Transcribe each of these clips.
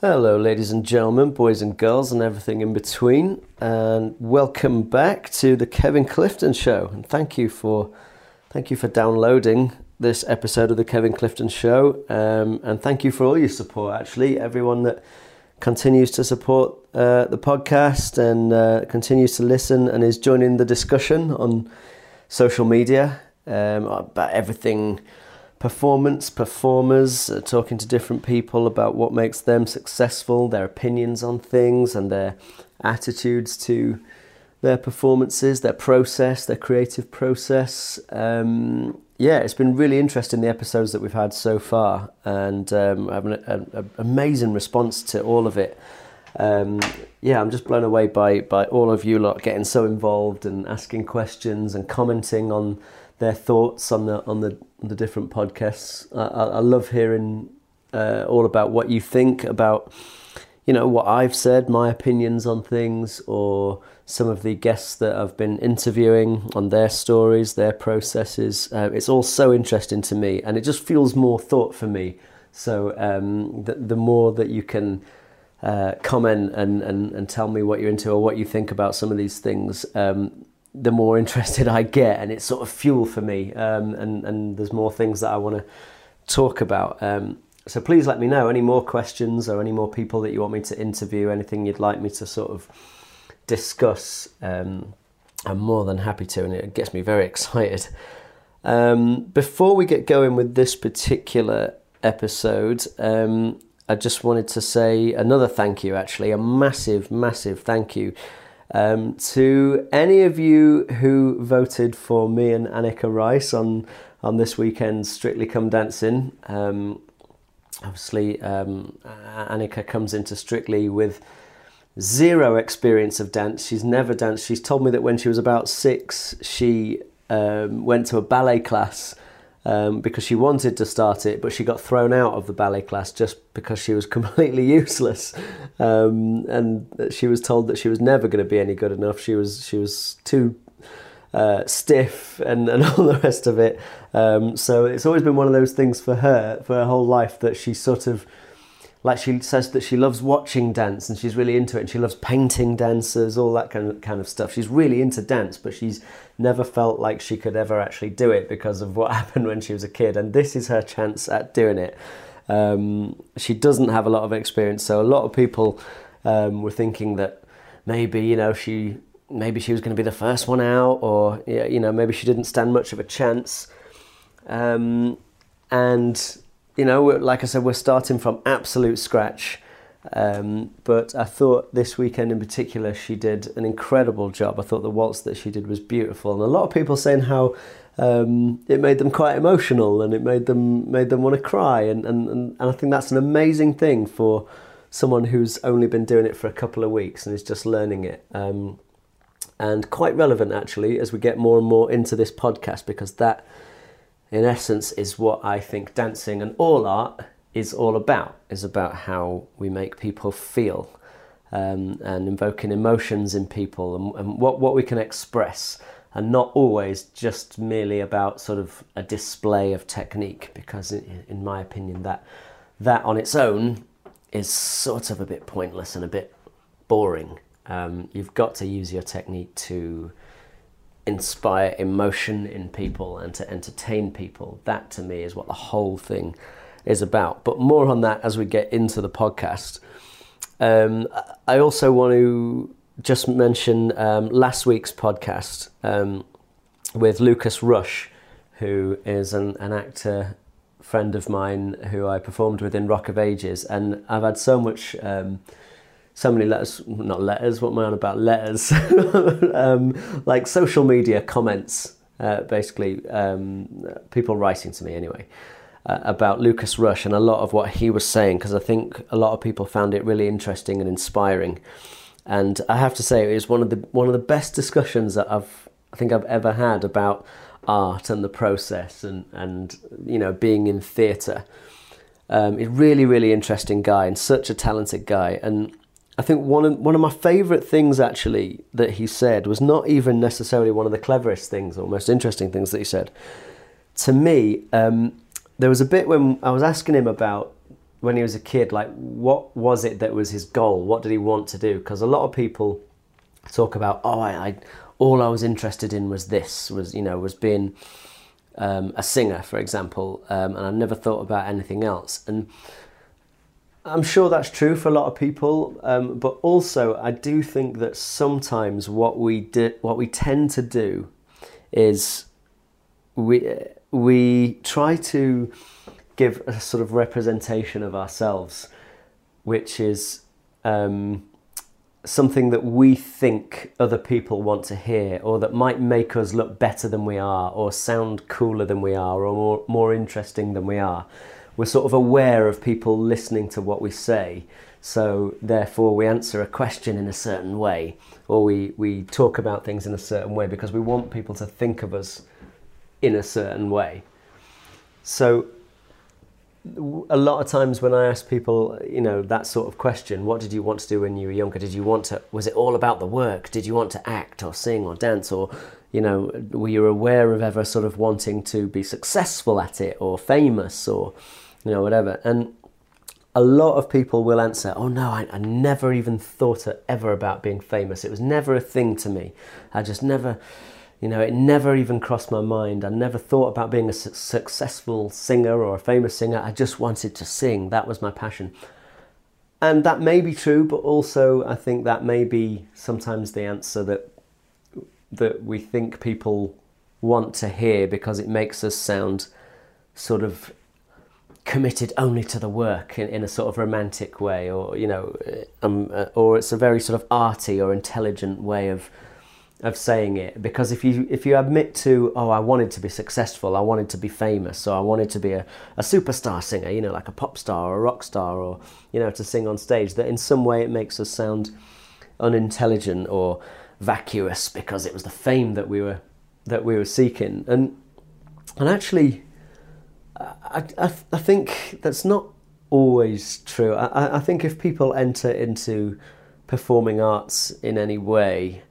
Hello, ladies and gentlemen, boys and girls, and everything in between, and welcome back to the Kevin Clifton Show. And thank you for thank you for downloading this episode of the Kevin Clifton Show, um, and thank you for all your support. Actually, everyone that continues to support uh, the podcast and uh, continues to listen and is joining the discussion on social media um, about everything performance, performers, uh, talking to different people about what makes them successful, their opinions on things, and their attitudes to their performances, their process, their creative process. Um, yeah, it's been really interesting the episodes that we've had so far, and um, I have an, amazing response to all of it. Um, yeah, I'm just blown away by by all of you lot getting so involved and asking questions and commenting on their thoughts on the on the the different podcasts. I, I love hearing uh, all about what you think about, you know, what I've said, my opinions on things, or some of the guests that I've been interviewing on their stories, their processes. Uh, it's all so interesting to me, and it just feels more thought for me. So um, the, the more that you can uh, comment and, and, and tell me what you're into or what you think about some of these things, um, the more interested I get, and it's sort of fuel for me. Um, and and there's more things that I want to talk about. Um, so please let me know any more questions or any more people that you want me to interview, anything you'd like me to sort of discuss. Um, I'm more than happy to, and it gets me very excited. Um, before we get going with this particular episode, um, I just wanted to say another thank you, actually, a massive, massive thank you um, to any of you who voted for me and Anneka Rice on on this weekend's Strictly Come Dancing, um, obviously um, Anneka comes into Strictly with zero experience of dance. She's never danced. She's told me that when she was about six, she um, went to a ballet class um, because she wanted to start it, but she got thrown out of the ballet class just because she was completely useless, um, and she was told that she was never going to be any good enough. She was she was too uh, stiff and, and all the rest of it. Um, so it's always been one of those things for her for her whole life that she sort of like she says that she loves watching dance and she's really into it and she loves painting dancers all that kind of, kind of stuff. She's really into dance but she's never felt like she could ever actually do it because of what happened when she was a kid. And this is her chance at doing it. Um, she doesn't have a lot of experience so a lot of people um, were thinking that maybe you know she maybe she was going to be the first one out or you know maybe she didn't stand much of a chance. Um, and you know, like I said, we're starting from absolute scratch. Um, but I thought this weekend in particular, she did an incredible job. I thought the waltz that she did was beautiful, and a lot of people saying how um, it made them quite emotional and it made them made them want to cry, and, and, and I think that's an amazing thing for someone who's only been doing it for a couple of weeks and is just learning it. Um, and quite relevant actually as we get more and more into this podcast because that in essence, is what I think dancing and all art is all about. Is about how we make people feel um, and invoking emotions in people and, and, what what we can express, and not always just merely about sort of a display of technique. Because in, in my opinion, that that on its own is sort of a bit pointless and a bit boring. Um, you've got to use your technique to inspire emotion in people and to entertain people. That to me is what the whole thing is about. But more on that as we get into the podcast. Um, I also want to just mention um, last week's podcast um, with Lucas Rush, who is an, an actor friend of mine who I performed with in Rock of Ages, and I've had so much um, so many letters, not letters, what am I on about? Letters, um, like social media comments, uh, basically, um, people writing to me anyway. Uh, about Lucas Rush and a lot of what he was saying because I think a lot of people found it really interesting and inspiring. And I have to say, it was one of the one of the best discussions that I've I think I've ever had about art and the process and and you know being in theatre. Um, he's really really interesting guy and such a talented guy. And I think one of, one of my favourite things actually that he said was not even necessarily one of the cleverest things or most interesting things that he said. To me, um, there was a bit when I was asking him about when he was a kid, like what was it that was his goal? What did he want to do? Because a lot of people talk about, oh, I, I, all I was interested in was this, was you know, was being um, a singer, for example, um, and I never thought about anything else. And I'm sure that's true for a lot of people, um, but also I do think that sometimes what we do, what we tend to do, is we we try to give a sort of representation of ourselves, which is um, something that we think other people want to hear, or that might make us look better than we are, or sound cooler than we are, or more, more interesting than we are. We're sort of aware of people listening to what we say, so therefore we answer a question in a certain way, or we, we talk about things in a certain way because we want people to think of us in a certain way. So a lot of times when I ask people, you know, that sort of question, what did you want to do when you were younger? Did you want to, was it all about the work? Did you want to act or sing or dance? Or, you know, were you aware of ever sort of wanting to be successful at it or famous or, you know, whatever? And a lot of people will answer, oh no, I, I never even thought ever about being famous. It was never a thing to me. I just never, you know, it never even crossed my mind. I never thought about being a su- successful singer or a famous singer. I just wanted to sing. That was my passion. And that may be true, but also I think that may be sometimes the answer that that we think people want to hear because it makes us sound sort of committed only to the work in, in a sort of romantic way, or you know, um, uh, or it's a very sort of arty or intelligent way of of saying it. Because if you if you admit to oh I wanted to be successful I wanted to be famous or I wanted to be a, a superstar singer you know like a pop star or a rock star or you know to sing on stage that in some way it makes us sound unintelligent or vacuous because it was the fame that we were that we were seeking. And and actually I, I, I think that's not always true I, I think if people enter into performing arts in any way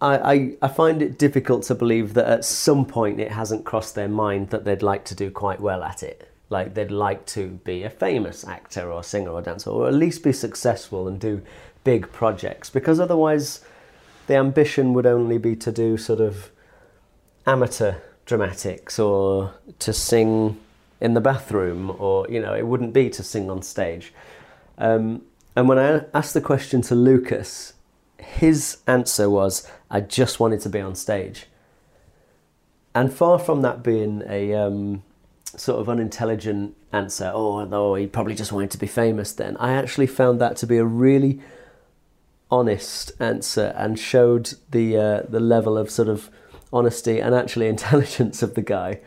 I, I, I find it difficult to believe that at some point it hasn't crossed their mind that they'd like to do quite well at it. Like they'd like to be a famous actor or singer or dancer, or at least be successful and do big projects, because otherwise the ambition would only be to do sort of amateur dramatics or to sing in the bathroom, or you know, it wouldn't be to sing on stage. Um, and when I asked the question to Lucas, his answer was, I just wanted to be on stage. And far from that being a um, sort of unintelligent answer, oh, no, he probably just wanted to be famous then, I actually found that to be a really honest answer and showed the, uh, the level of sort of honesty and actually intelligence of the guy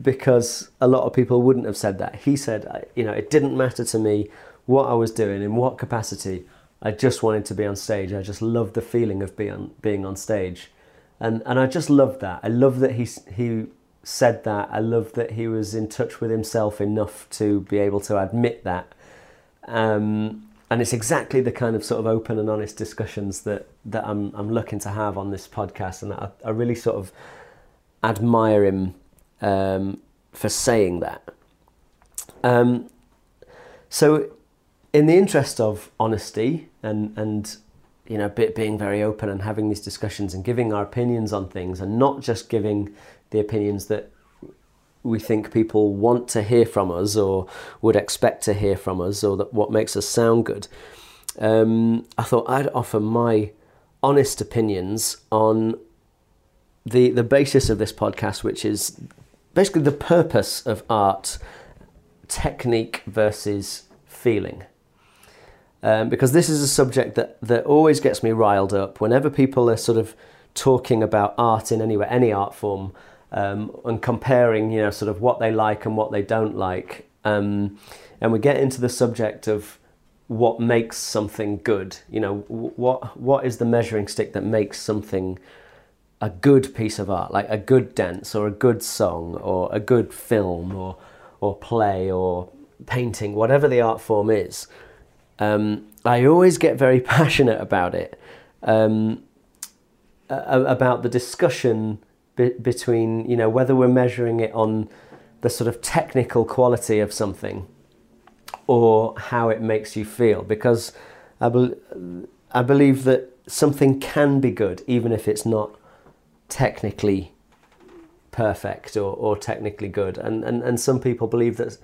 because a lot of people wouldn't have said that. He said, you know, it didn't matter to me what I was doing, in what capacity. I just wanted to be on stage. I just loved the feeling of being being on stage, and and I just loved that. I love that he he said that. I love that he was in touch with himself enough to be able to admit that. Um, and it's exactly the kind of sort of open and honest discussions that that I'm I'm looking to have on this podcast, and I, I really sort of admire him um, for saying that. Um, so in the interest of honesty and and you know being very open and having these discussions and giving our opinions on things and not just giving the opinions that we think people want to hear from us or would expect to hear from us or that what makes us sound good um, i thought i'd offer my honest opinions on the the basis of this podcast which is basically the purpose of art technique versus feeling um, because this is a subject that, that always gets me riled up. Whenever people are sort of talking about art in any any art form, um, and comparing, you know, sort of what they like and what they don't like, um, and we get into the subject of what makes something good. You know, what what is the measuring stick that makes something a good piece of art, like a good dance or a good song or a good film or or play or painting, whatever the art form is. Um, I always get very passionate about it, um, about the discussion be- between you know whether we're measuring it on the sort of technical quality of something or how it makes you feel because I, be- I believe that something can be good even if it's not technically perfect or, or technically good. And, and, and some people believe that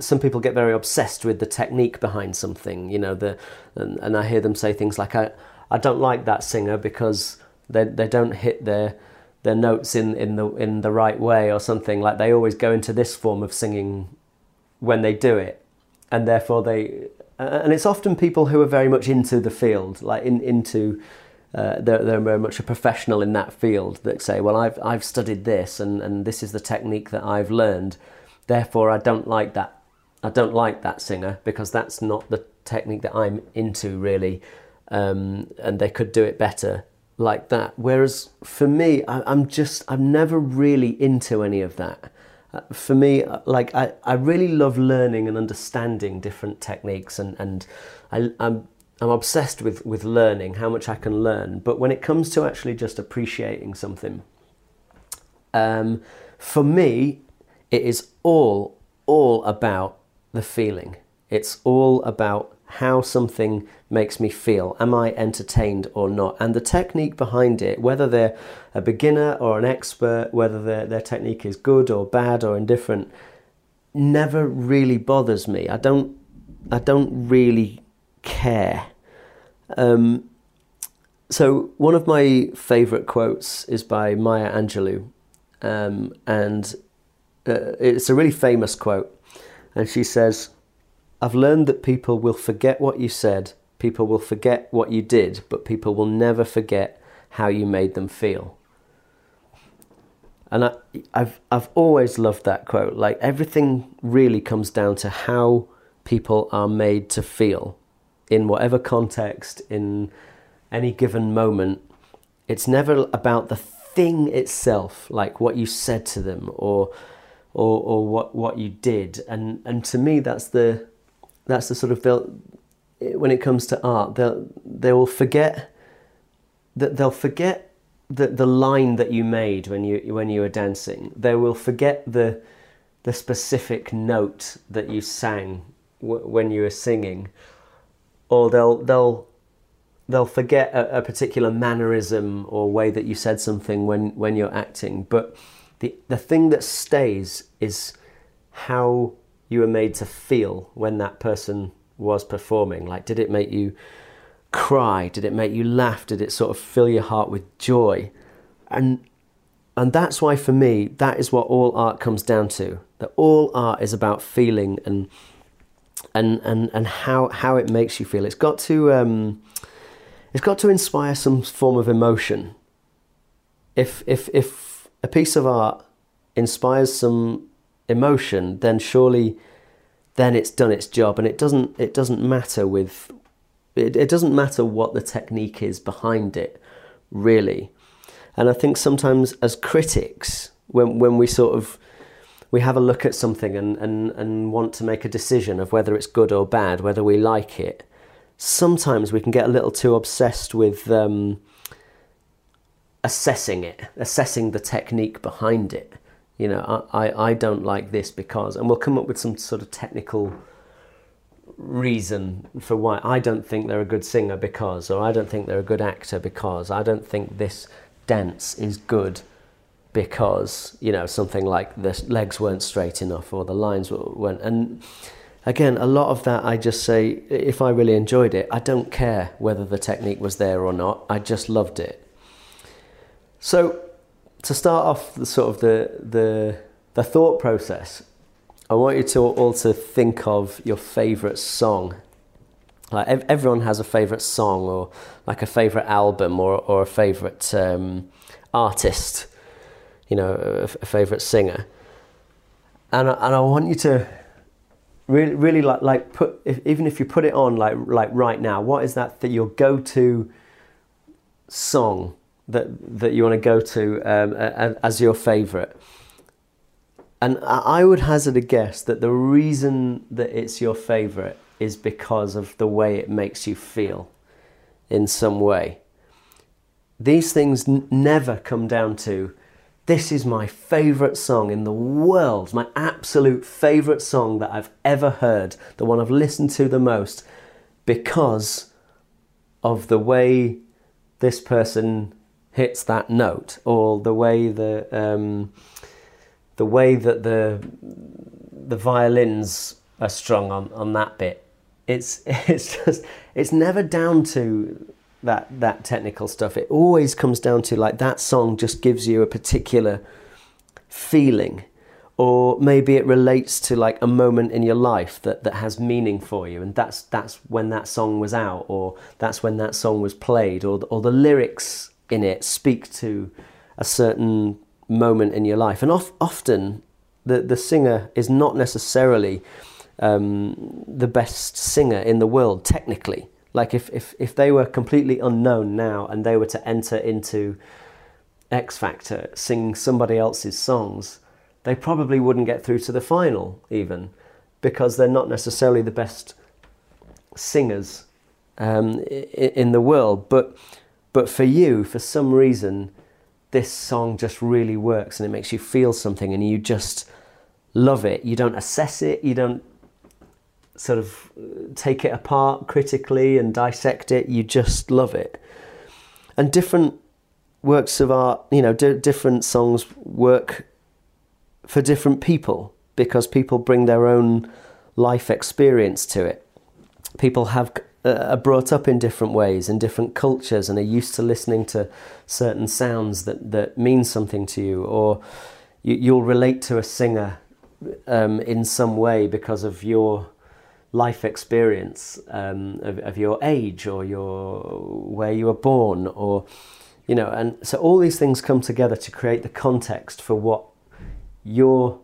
some people get very obsessed with the technique behind something you know the and, and I hear them say things like I, I don't like that singer because they, they don't hit their their notes in, in the in the right way or something. Like they always go into this form of singing when they do it. And therefore they and it's often people who are very much into the field like in into uh, they're, they're very much a professional in that field that say well I've I've studied this and, and this is the technique that I've learned. Therefore I don't like that I don't like that singer because that's not the technique that I'm into really um, and they could do it better like that. Whereas for me, I, am just, I'm never really into any of that. Uh, for me, uh, like I, I really love learning and understanding different techniques, and and I, I'm I'm obsessed with with learning how much I can learn. But when it comes to actually just appreciating something, um, for me, it is all all about the feeling. It's all about how something makes me feel. Am I entertained or not? And the technique behind it, whether they're a beginner or an expert, whether their, their technique is good or bad or indifferent, never really bothers me. I don't, I don't really care. Um, so one of my favourite quotes is by Maya Angelou, um, and uh, it's a really famous quote, and she says, I've learned that people will forget what you said, people will forget what you did, but people will never forget how you made them feel. And I, have I've always loved that quote. Like everything really comes down to how people are made to feel in whatever context, in any given moment. It's never about the thing itself, like what you said to them or or, or what, what you did. And, and to me, that's the, that's the sort of they'll when it comes to art they'll they will forget that they'll forget the the line that you made when you when you were dancing. They will forget the the specific note that you sang w- when you were singing. Or they'll they'll they'll forget a, a, particular mannerism or way that you said something when when you're acting. But the the thing that stays is how you were made to feel when that person was performing? Like, did it make you cry? Did it make you laugh? Did it sort of fill your heart with joy? And and that's why for me, that is what all art comes down to. That all art is about feeling and and and and how how it makes you feel. It's got to um, it's got to inspire some form of emotion. If if if a piece of art inspires some emotion, then surely then it's done its job, and it doesn't it doesn't matter with it, it doesn't matter what the technique is behind it, really. And I think sometimes as critics, when when we sort of we have a look at something and, and, and want to make a decision of whether it's good or bad, whether we like it, sometimes we can get a little too obsessed with um, assessing it, assessing the technique behind it you know, I, I don't like this because, and we'll come up with some sort of technical reason for why I don't think they're a good singer because, or I don't think they're a good actor because, I don't think this dance is good because, you know, something like the legs weren't straight enough or the lines weren't. And again, a lot of that I just say, if I really enjoyed it, I don't care whether the technique was there or not, I just loved it. So, to start off the sort of the the the thought process, I want you to all to think of your favourite song. Like everyone has a favourite song, or like a favourite album, or or a favourite um, artist. You know, a, a favourite singer. And I, and I want you to really really like like put if, even if you put it on like like right now, what is that that your go to song that that you want to go to um, as your favourite. And I would hazard a guess that the reason that it's your favourite is because of the way it makes you feel in some way. These things n- never come down to this is my favourite song in the world, my absolute favourite song that I've ever heard, the one I've listened to the most, because of the way this person hits that note, or the way the um, the way that the the violins are strung on, on that bit. It's it's just it's never down to that that technical stuff. It always comes down to like that song just gives you a particular feeling or maybe it relates to like a moment in your life that, that has meaning for you and that's that's when that song was out or that's when that song was played or or the lyrics in it speak to a certain moment in your life and of, often the the singer is not necessarily um, the best singer in the world technically like if, if, if they were completely unknown now and they were to enter into X Factor singing somebody else's songs, they probably wouldn't get through to the final even because they're not necessarily the best singers um, in the world. But, but for you, for some reason, this song just really works and it makes you feel something and you just love it. You don't assess it, you don't sort of take it apart critically and dissect it. You just love it. And different works of art, you know, d- different songs work for different people because people bring their own life experience to it. People have uh, are brought up in different ways in different cultures and are used to listening to certain sounds that that mean something to you, or you, you'll relate to a singer um, in some way because of your life experience um, of, of, your age or your where you were born or you know and so all these things come together to create the context for what your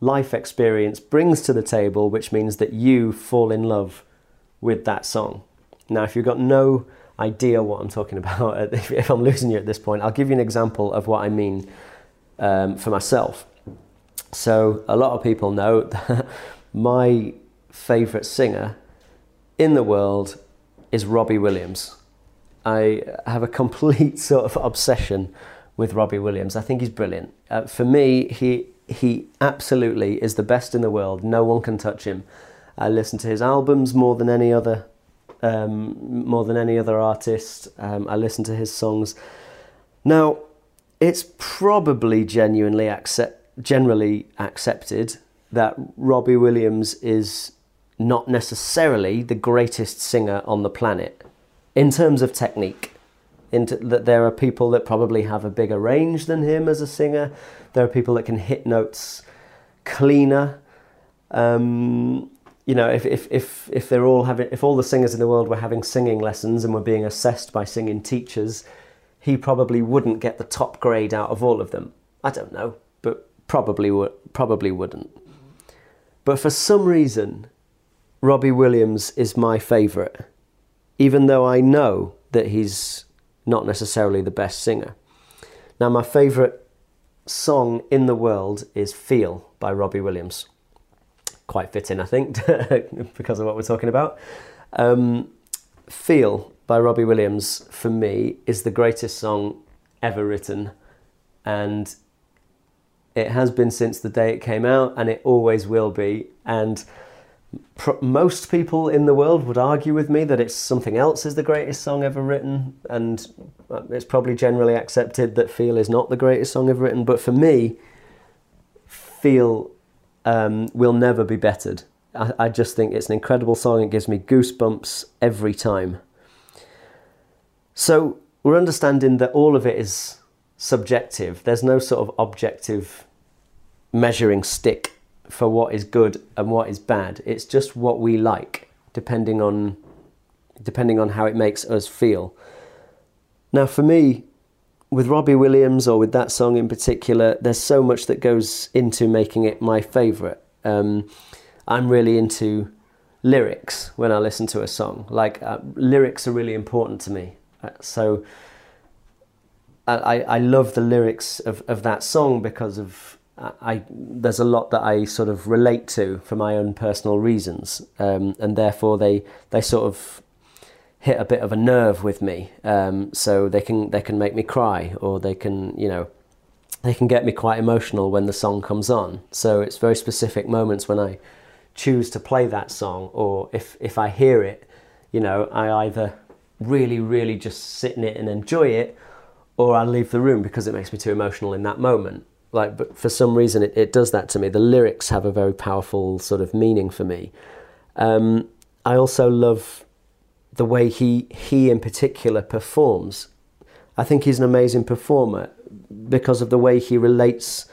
life experience brings to the table which means that you fall in love with that song now if you've got no idea what i'm talking about if i'm losing you at this point i'll give you an example of what i mean um, for myself so a lot of people know that my favourite singer in the world is Robbie Williams. I have a complete sort of obsession with Robbie Williams. I think he's brilliant. Uh, for me, he he absolutely is the best in the world. No one can touch him. I listen to his albums more than any other um, more than any other artist. Um, I listen to his songs. Now, it's probably genuinely accept, generally accepted that Robbie Williams is not necessarily the greatest singer on the planet in terms of technique. Into, that there are people that probably have a bigger range than him as a singer. There are people that can hit notes cleaner. Um, you know, if, if, if, if they're all having, if all the singers in the world were having singing lessons and were being assessed by singing teachers, he probably wouldn't get the top grade out of all of them. I don't know, but probably would, probably wouldn't. But for some reason, Robbie Williams is my favourite, even though I know that he's not necessarily the best singer. Now, my favourite song in the world is Feel by Robbie Williams. Quite fitting, I think, because of what we're talking about. Um, Feel by Robbie Williams, for me, is the greatest song ever written. And it has been since the day it came out, and it always will be. And most people in the world would argue with me that it's something else is the greatest song ever written, and uh, it's probably generally accepted that Feel is not the greatest song ever written. But for me, Feel um, will never be bettered. I, I just think it's an incredible song. It gives me goosebumps every time. So we're understanding that all of it is subjective. There's no sort of objective measuring stick for what is good and what is bad. It's just what we like, depending on depending on how it makes us feel. Now, for me, with Robbie Williams or with that song in particular, there's so much that goes into making it my favourite. Um, I'm really into lyrics when I listen to a song. Like uh, lyrics are really important to me. Uh, so I, I love the lyrics of, of that song because of I there's a lot that I sort of relate to for my own personal reasons, um, and therefore they they sort of hit a bit of a nerve with me. Um, so they can they can make me cry, or they can you know they can get me quite emotional when the song comes on. So it's very specific moments when I choose to play that song, or if if I hear it, you know, I either really really just sit in it and enjoy it, or I leave the room because it makes me too emotional in that moment. Like, but for some reason, it, it does that to me. The lyrics have a very powerful sort of meaning for me. Um, I also love the way he he in particular performs. I think he's an amazing performer because of the way he relates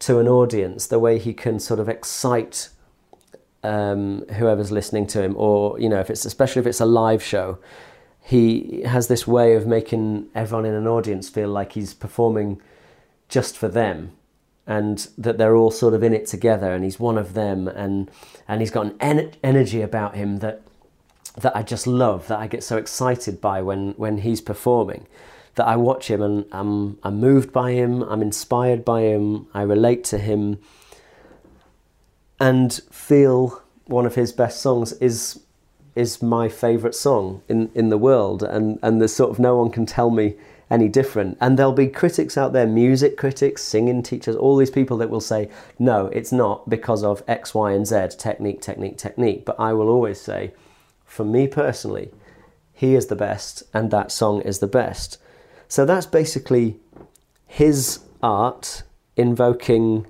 to an audience, the way he can sort of excite um, whoever's listening to him, or you know, if it's especially if it's a live show, he has this way of making everyone in an audience feel like he's performing just for them and that they're all sort of in it together and he's one of them and and he's got an en- energy about him that that I just love that I get so excited by when when he's performing that I watch him and I'm I'm moved by him I'm inspired by him I relate to him and feel one of his best songs is is my favorite song in in the world and and there's sort of no one can tell me any different. And there'll be critics out there, music critics, singing teachers, all these people that will say, no, it's not because of X, Y, and Z, technique, technique, technique. But I will always say, for me personally, he is the best and that song is the best. So that's basically his art invoking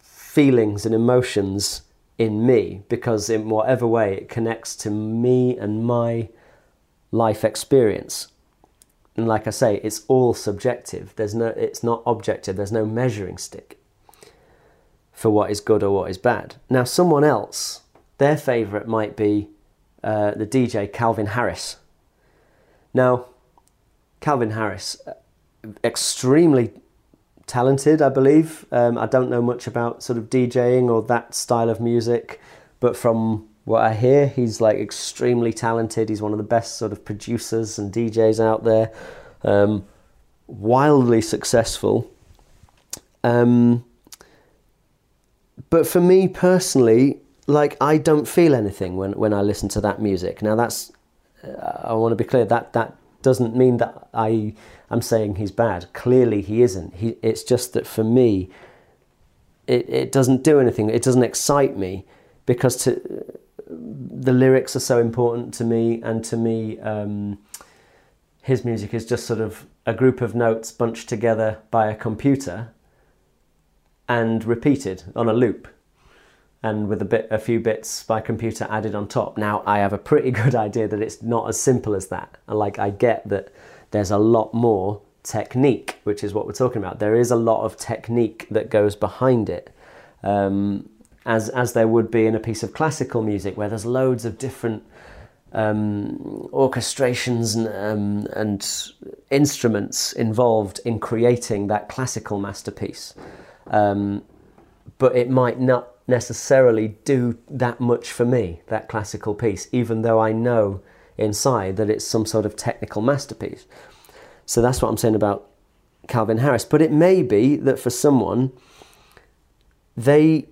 feelings and emotions in me because in whatever way it connects to me and my life experience and like I say, it's all subjective. There's no, it's not objective. There's no measuring stick for what is good or what is bad. Now, someone else, their favourite might be uh, the DJ Calvin Harris. Now, Calvin Harris, uh, extremely talented, I believe. Um, I don't know much about sort of DJing or that style of music, but from what I hear, he's like extremely talented. He's one of the best sort of producers and DJs out there. Um, wildly successful. Um, but for me personally, like I don't feel anything when, when I listen to that music. Now that's uh, I want to be clear that that doesn't mean that I am saying he's bad. Clearly he isn't. He, it's just that for me, it, it doesn't do anything. It doesn't excite me because to the lyrics are so important to me, and to me, um, his music is just sort of a group of notes bunched together by a computer and repeated on a loop and with a bit a few bits by computer added on top. Now i have a pretty good idea that it's not as simple as that. And like i get that there's a lot more technique which is what we're talking about. There is a lot of technique that goes behind it. Um, as as there would be in a piece of classical music where there's loads of different um, orchestrations and, um, and, instruments involved in creating that classical masterpiece. Um, but it might not necessarily do that much for me, that classical piece, even though I know inside that it's some sort of technical masterpiece. So that's what I'm saying about Calvin Harris. But it may be that for someone, they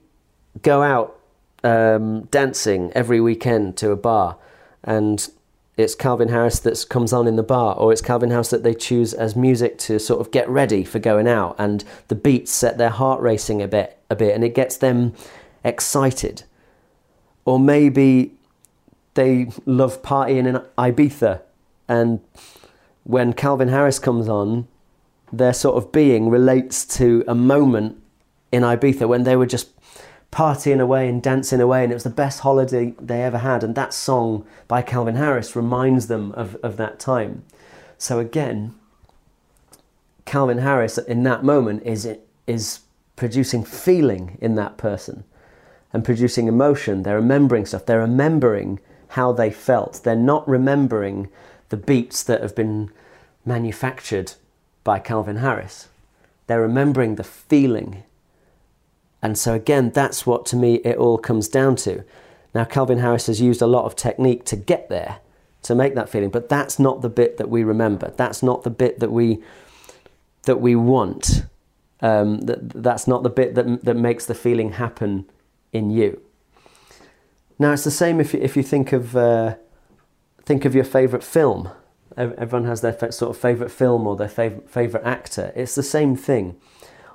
go out um, dancing every weekend to a bar, and it's Calvin Harris that comes on in the bar, or it's Calvin Harris that they choose as music to sort of get ready for going out, and the beats set their heart racing a bit, a bit, and it gets them excited. Or maybe they love partying in Ibiza, and when Calvin Harris comes on, their sort of being relates to a moment in Ibiza when they were just partying away and dancing away, and it was the best holiday they ever had. And that song by Calvin Harris reminds them of, of that time. So again, Calvin Harris in that moment is is producing feeling in that person and producing emotion. They're remembering stuff. They're remembering how they felt. They're not remembering the beats that have been manufactured by Calvin Harris. They're remembering the feeling and so, again, that's what to me it all comes down to. Now, Calvin Harris has used a lot of technique to get there, to make that feeling, but that's not the bit that we remember. That's not the bit that we that we want. Um, that, that's not the bit that, that makes the feeling happen in you. Now, it's the same if you, if you think of uh, think of your favourite film. Everyone has their sort of favourite film or their favourite actor. It's the same thing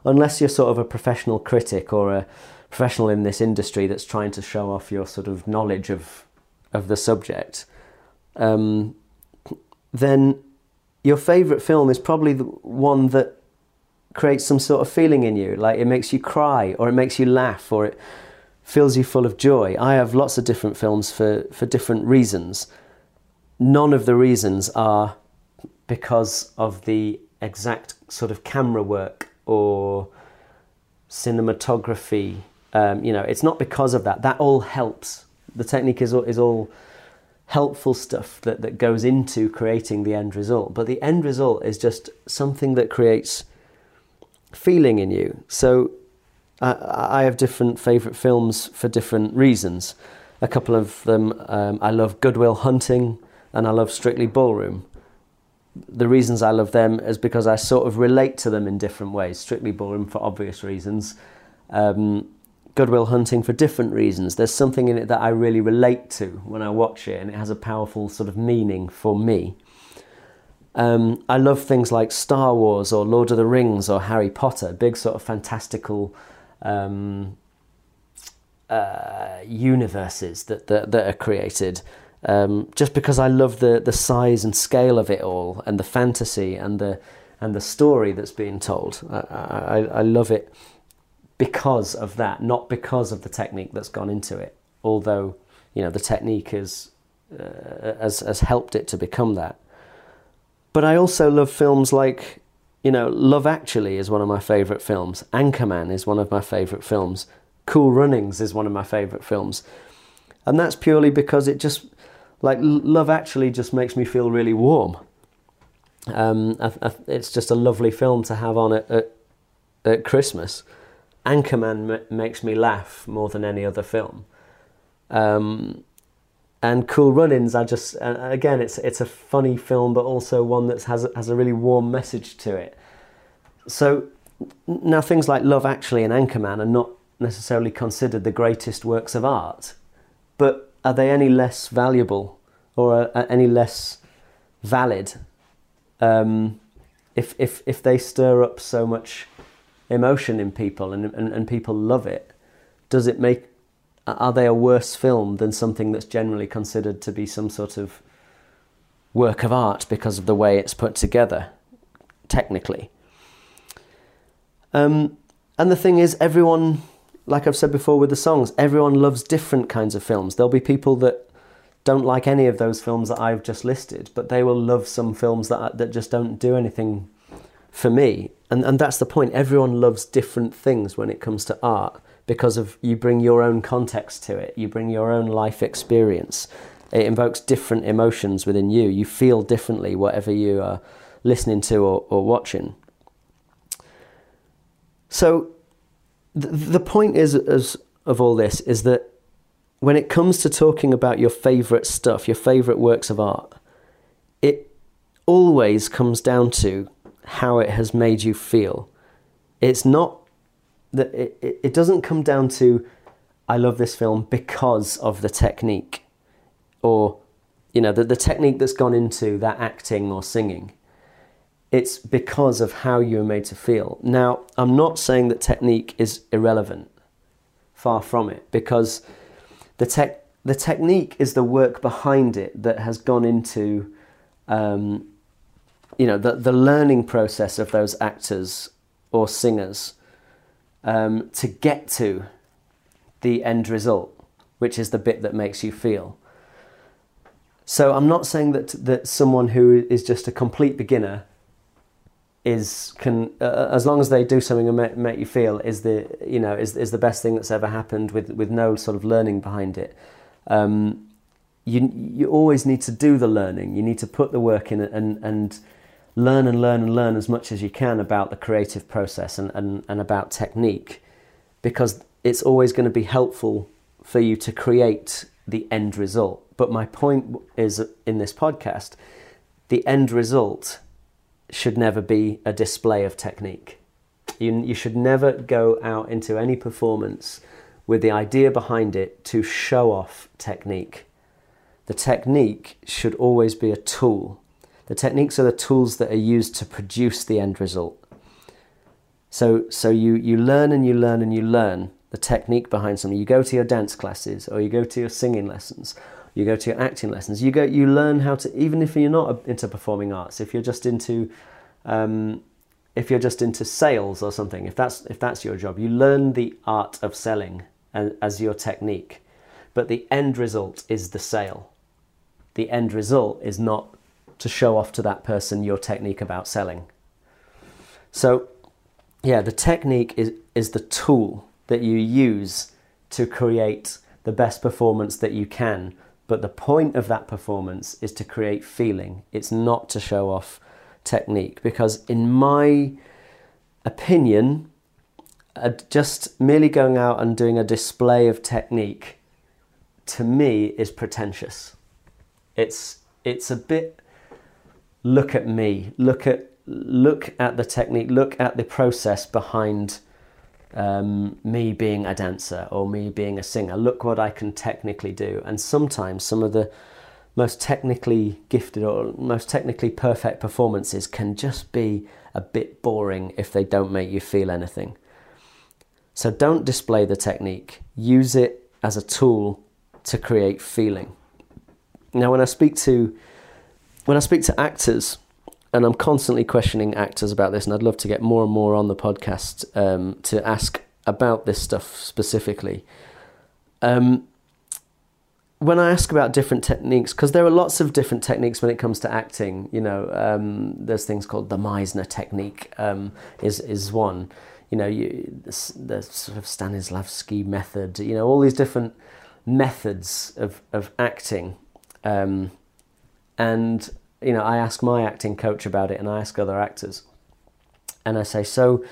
unless you're sort of a professional critic or a professional in this industry that's trying to show off your sort of knowledge of of the subject, um, then your favourite film is probably the one that creates some sort of feeling in you, like it makes you cry or it makes you laugh or it fills you full of joy. I have lots of different films for, for different reasons. None of the reasons are because of the exact sort of camera work or cinematography. Um, you know, it's not because of that. That all helps. The technique is all, is all helpful stuff that, that goes into creating the end result. But the end result is just something that creates feeling in you. So I, have different favourite films for different reasons. A couple of them, um, I love Good Will Hunting and I love Strictly Ballroom. The reasons I love them is because I sort of relate to them in different ways. Strictly Ballroom for obvious reasons. Um, Good Will Hunting for different reasons. There's something in it that I really relate to when I watch it, and it has a powerful sort of meaning for me. Um, I love things like Star Wars or Lord of the Rings or Harry Potter, big sort of fantastical um, uh, universes that, that, that are created. Um, just because I love the the size and scale of it all, and the fantasy and the and the story that's being told. I, I, I love it because of that, not because of the technique that's gone into it. Although you know the technique is uh, has has helped it to become that. But I also love films like you know Love Actually is one of my favorite films. Anchorman is one of my favorite films. Cool Runnings is one of my favorite films, and that's purely because it just like Love Actually just makes me feel really warm. Um, I, I, it's just a lovely film to have on at, at, at Christmas. Anchorman m- makes me laugh more than any other film. Um, and Cool Runnings, I just uh, again, it's it's a funny film, but also one that has has a really warm message to it. So now things like Love Actually and Anchorman are not necessarily considered the greatest works of art, but are they any less valuable or any less valid um, if if if they stir up so much emotion in people and, and, and people love it, does it make are they a worse film than something that's generally considered to be some sort of work of art because of the way it's put together, technically? Um, and the thing is, everyone, like I've said before with the songs, everyone loves different kinds of films. There'll be people that don't like any of those films that I've just listed, but they will love some films that that just don't do anything for me. And, and that's the point. Everyone loves different things when it comes to art because of you bring your own context to it, you bring your own life experience. It invokes different emotions within you. You feel differently whatever you are listening to or, or watching. So, the, the point is, is of all this is that when it comes to talking about your favorite stuff, your favorite works of art, it always comes down to how it has made you feel. It's not that it, it, it doesn't come down to I love this film because of the technique or you know the, the technique that's gone into that acting or singing. It's because of how you're made to feel. Now, I'm not saying that technique is irrelevant. Far from it, because the tech the technique is the work behind it that has gone into um, you know the the learning process of those actors or singers um, to get to the end result, which is the bit that makes you feel. So I'm not saying that that someone who is just a complete beginner is can uh, as long as they do something and make, make, you feel is the you know is is the best thing that's ever happened with with no sort of learning behind it. Um, you you always need to do the learning. You need to put the work in and and learn and learn and learn as much as you can about the creative process and, and, and about technique because it's always going to be helpful for you to create the end result. But my point is in this podcast, the end result should never be a display of technique. You, you should never go out into any performance with the idea behind it to show off technique. The technique should always be a tool the techniques are the tools that are used to produce the end result. So, so you, you learn and you learn and you learn the technique behind something. You go to your dance classes or you go to your singing lessons, you go to your acting lessons. You go, you learn how to, even if you're not into performing arts, if you're just into, um, if you're just into sales or something, if that's if that's your job, you learn the art of selling as your technique, but the end result is the sale. The end result is not to show off to that person your technique about selling. So, yeah, the technique is is the tool that you use to create the best performance that you can. But the point of that performance is to create feeling. It's not to show off technique because, in my opinion, uh, just merely going out and doing a display of technique to me is pretentious. It's it's a bit look at me, look at look at the technique, look at the process behind um, me being a dancer or me being a singer. Look what I can technically do. And sometimes some of the most technically gifted or most technically perfect performances can just be a bit boring if they don't make you feel anything. So don't display the technique, use it as a tool to create feeling. Now, when I speak to when I speak to actors, and I'm constantly questioning actors about this, and I'd love to get more and more on the podcast um, to ask about this stuff specifically. Um, when I ask about different techniques, because there are lots of different techniques when it comes to acting. You know, um, there's things called the Meisner technique um, is is one. You know, you, the, the sort of Stanislavski method. You know, all these different methods of of acting, um, and you know, I ask my acting coach about it and I ask other actors. And I say, so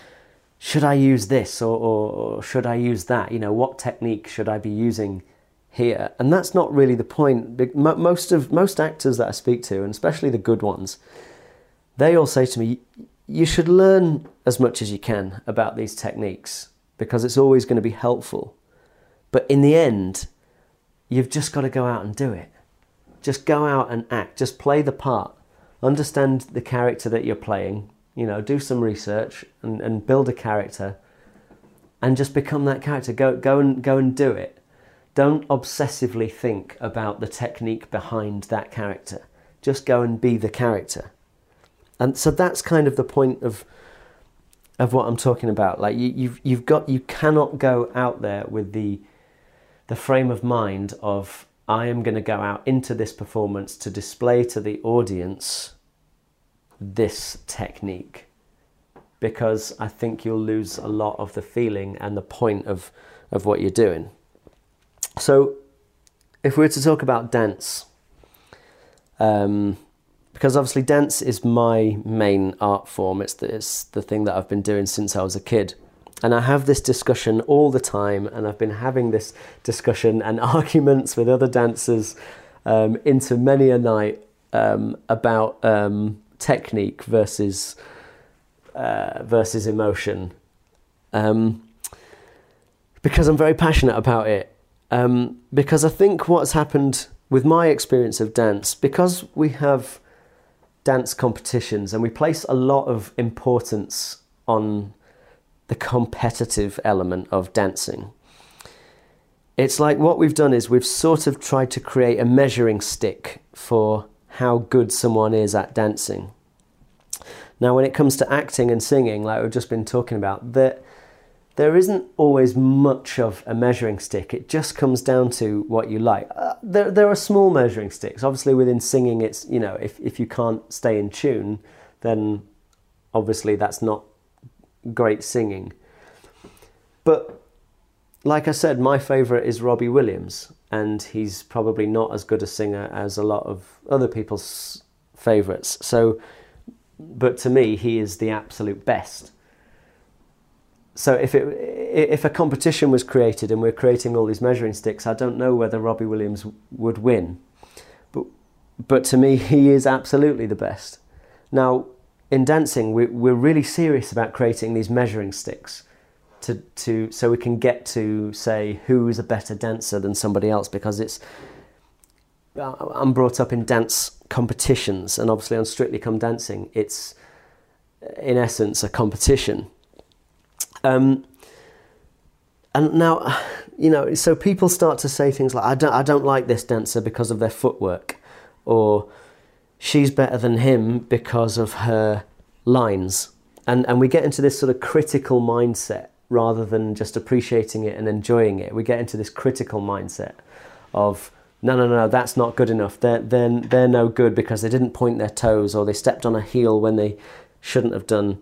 should I use this or, or, should I use that? You know, what technique should I be using here? And that's not really the point. Most of most actors that I speak to, and especially the good ones, they all say to me, you should learn as much as you can about these techniques because it's always going to be helpful. But in the end, you've just got to go out and do it. Just go out and act. Just play the part. Understand the character that you're playing. You know, do some research and, and build a character and just become that character. Go go and go and do it. Don't obsessively think about the technique behind that character. Just go and be the character. And so that's kind of the point of of what I'm talking about. Like you, you've you've got you cannot go out there with the the frame of mind of I am going to go out into this performance to display to the audience this technique because I think you'll lose a lot of the feeling and the point of, of what you're doing. So, if we were to talk about dance, um, because obviously dance is my main art form, it's the, it's the thing that I've been doing since I was a kid. And I have this discussion all the time, and I've been having this discussion and arguments with other dancers um, into many a night um, about um, technique versus uh, versus emotion, um, because I'm very passionate about it. Um, because I think what's happened with my experience of dance, because we have dance competitions and we place a lot of importance on the competitive element of dancing. It's like what we've done is we've sort of tried to create a measuring stick for how good someone is at dancing. Now, when it comes to acting and singing, like we've just been talking about, that there isn't always much of a measuring stick. It just comes down to what you like. Uh, there, there are small measuring sticks. Obviously, within singing, it's you know if if you can't stay in tune, then obviously that's not great singing. But like I said, my favourite is Robbie Williams, and he's probably not as good a singer as a lot of other people's favourites. So, but to me, he is the absolute best. So if it if a competition was created and we're creating all these measuring sticks, I don't know whether Robbie Williams would win. But but to me, he is absolutely the best. Now, in dancing, we, we're really serious about creating these measuring sticks to, to so we can get to say who is a better dancer than somebody else because it's uh, I'm brought up in dance competitions and obviously on Strictly Come Dancing it's in essence a competition. Um, and now, you know, so people start to say things like, I don't, I don't like this dancer because of their footwork, or she's better than him because of her lines. And, and we get into this sort of critical mindset rather than just appreciating it and enjoying it. We get into this critical mindset of, no, no, no, that's not good enough. They're, they're, they're no good because they didn't point their toes or they stepped on a heel when they shouldn't have done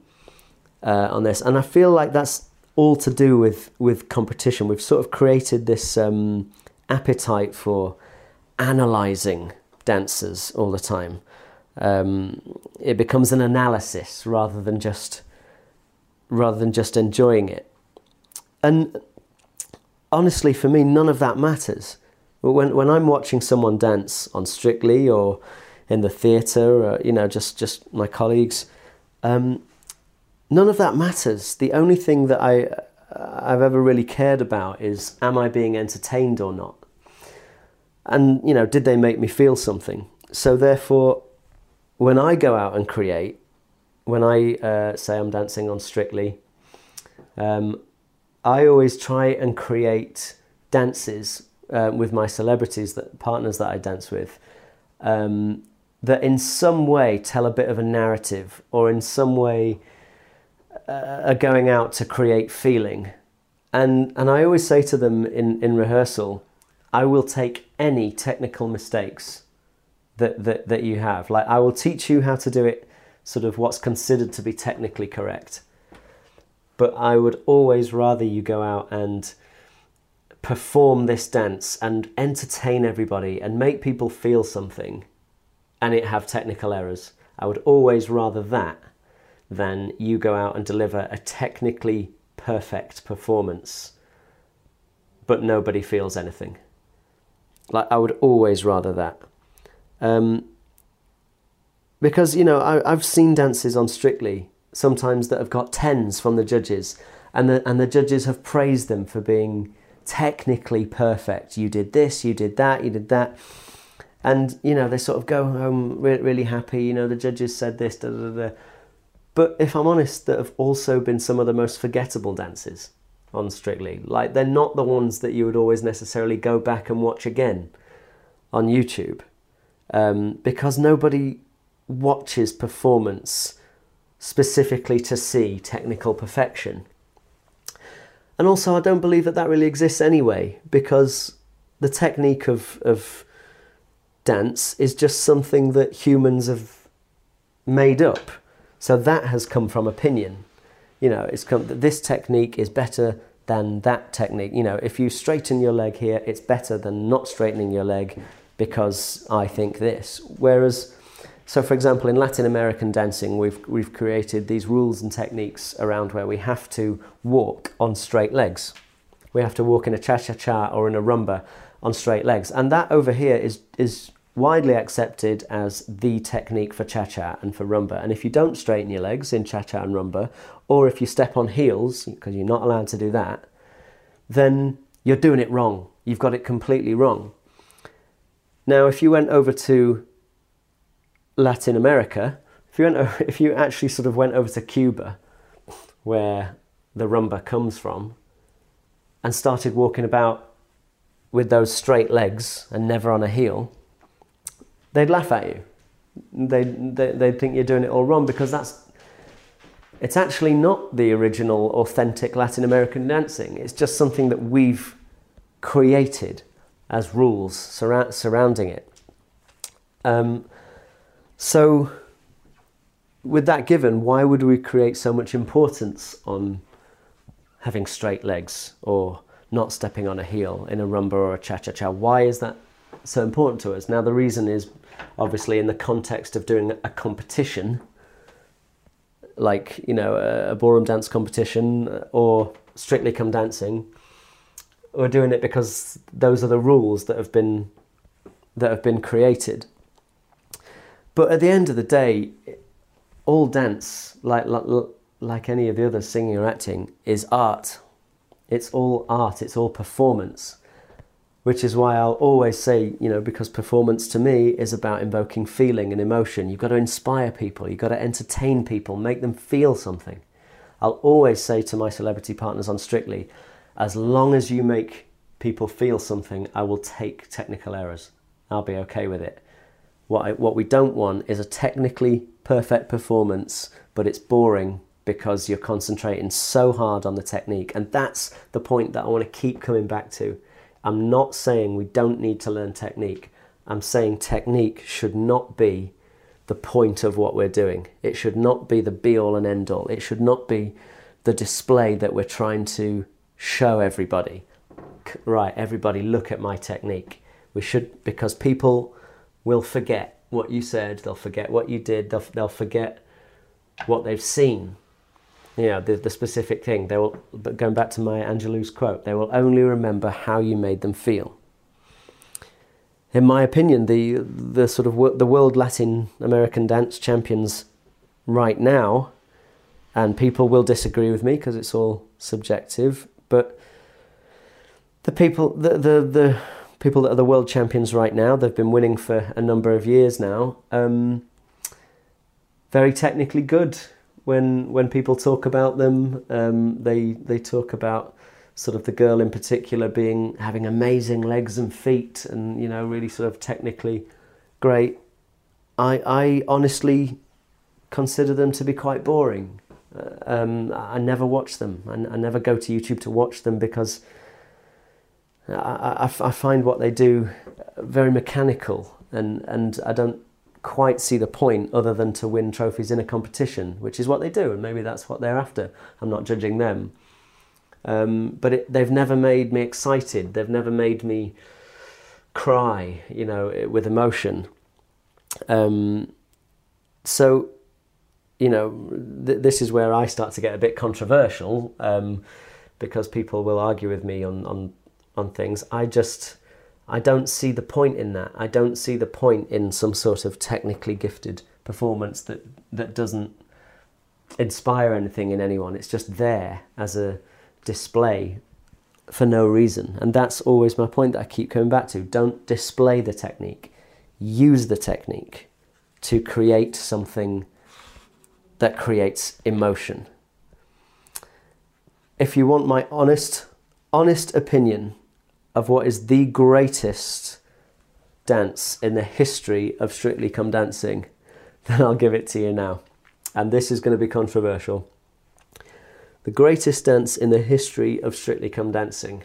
uh, on this. And I feel like that's all to do with, with competition. We've sort of created this um, appetite for analysing dancers all the time. Um, it becomes an analysis rather than just rather than just enjoying it. And honestly, for me, none of that matters. When when I'm watching someone dance on Strictly or in the theatre, or, you know, just just my colleagues, um, none of that matters. The only thing that I, I've ever really cared about is am I being entertained or not? And, you know, did they make me feel something? So, therefore, when I go out and create, when I uh, say I'm dancing on Strictly, um, I always try and create dances uh, with my celebrities, that partners that I dance with, um, that in some way tell a bit of a narrative or in some way uh, are going out to create feeling. And, and I always say to them in, in rehearsal, I will take any technical mistakes that, that, that you have. Like, I will teach you how to do it sort of what's considered to be technically correct. But I would always rather you go out and perform this dance and entertain everybody and make people feel something and it have technical errors. I would always rather that than you go out and deliver a technically perfect performance, but nobody feels anything. Like, I would always rather that. Um, because, you know, I, I've seen dances on Strictly sometimes that have got tens from the judges, and the, and the judges have praised them for being technically perfect. You did this, you did that, you did that. And, you know, they sort of go home re- really happy. You know, the judges said this, da da da. But if I'm honest, that have also been some of the most forgettable dances on Strictly. Like, they're not the ones that you would always necessarily go back and watch again on YouTube um, because nobody watches performance specifically to see technical perfection. And also, I don't believe that that really exists anyway, because the technique of, of dance is just something that humans have made up. So that has come from opinion. You know, it's come that this technique is better than that technique. You know, if you straighten your leg here, it's better than not straightening your leg because I think this. Whereas, so for example, in Latin American dancing, we've, we've created these rules and techniques around where we have to walk on straight legs. We have to walk in a cha cha cha or in a rumba on straight legs. And that over here is, is widely accepted as the technique for cha cha and for rumba. And if you don't straighten your legs in cha cha and rumba, or if you step on heels, because you're not allowed to do that, then you're doing it wrong. You've got it completely wrong. Now, if you went over to Latin America, if you, went if you actually sort of went over to Cuba, where the rumba comes from, and started walking about with those straight legs and never on a heel, they'd laugh at you. They'd, they'd think you're doing it all wrong because that's it's actually not the original authentic Latin American dancing. It's just something that we've created as rules surrounding it. Um, so, with that given, why would we create so much importance on having straight legs or not stepping on a heel in a rumba or a cha cha cha? Why is that so important to us? Now, the reason is obviously in the context of doing a competition, like, you know, a, a ballroom dance competition or strictly come dancing we're doing it because those are the rules that have been that have been created. But at the end of the day, all dance, like, like like any of the other singing or acting, is art. It's all art. It's all performance. Which is why I'll always say, you know, because performance to me is about invoking feeling and emotion. You've got to inspire people. You've got to entertain people, make them feel something. I'll always say to my celebrity partners on Strictly, as long as you make people feel something, I will take technical errors. I'll be okay with it. What, I, what we don't want is a technically perfect performance, but it's boring because you're concentrating so hard on the technique. And that's the point that I want to keep coming back to. I'm not saying we don't need to learn technique. I'm saying technique should not be the point of what we're doing. It should not be the be all and end all. It should not be the display that we're trying to show everybody. Right, everybody, look at my technique. We should, because people will forget what you said, they'll forget what you did, they'll, they'll forget what they've seen. You know, the, the specific thing. They will, but going back to Maya Angelou's quote, they will only remember how you made them feel in my opinion, the the sort of the world Latin American dance champions right now, and people will disagree with me because it's all subjective, but the people the, the the people that are the world champions right now, they've been winning for a number of years now. Um, very technically good. When when people talk about them, um, they they talk about sort of the girl in particular being having amazing legs and feet and you know really sort of technically great i i honestly consider them to be quite boring um, i never watch them I, I, never go to youtube to watch them because I, I, I find what they do very mechanical and and i don't quite see the point other than to win trophies in a competition which is what they do and maybe that's what they're after i'm not judging them um, but it, they've never made me excited. They've never made me cry, you know, with emotion. Um, so, you know, th- this is where I start to get a bit controversial um, because people will argue with me on, on on things. I just I don't see the point in that. I don't see the point in some sort of technically gifted performance that that doesn't inspire anything in anyone. It's just there as a display for no reason. And that's always my point that I keep coming back to. Don't display the technique, use the technique to create something that creates emotion. If you want my honest, honest opinion of what is the greatest dance in the history of Strictly Come Dancing, then I'll give it to you now. And this is going to be controversial. The greatest dance in the history of Strictly Come Dancing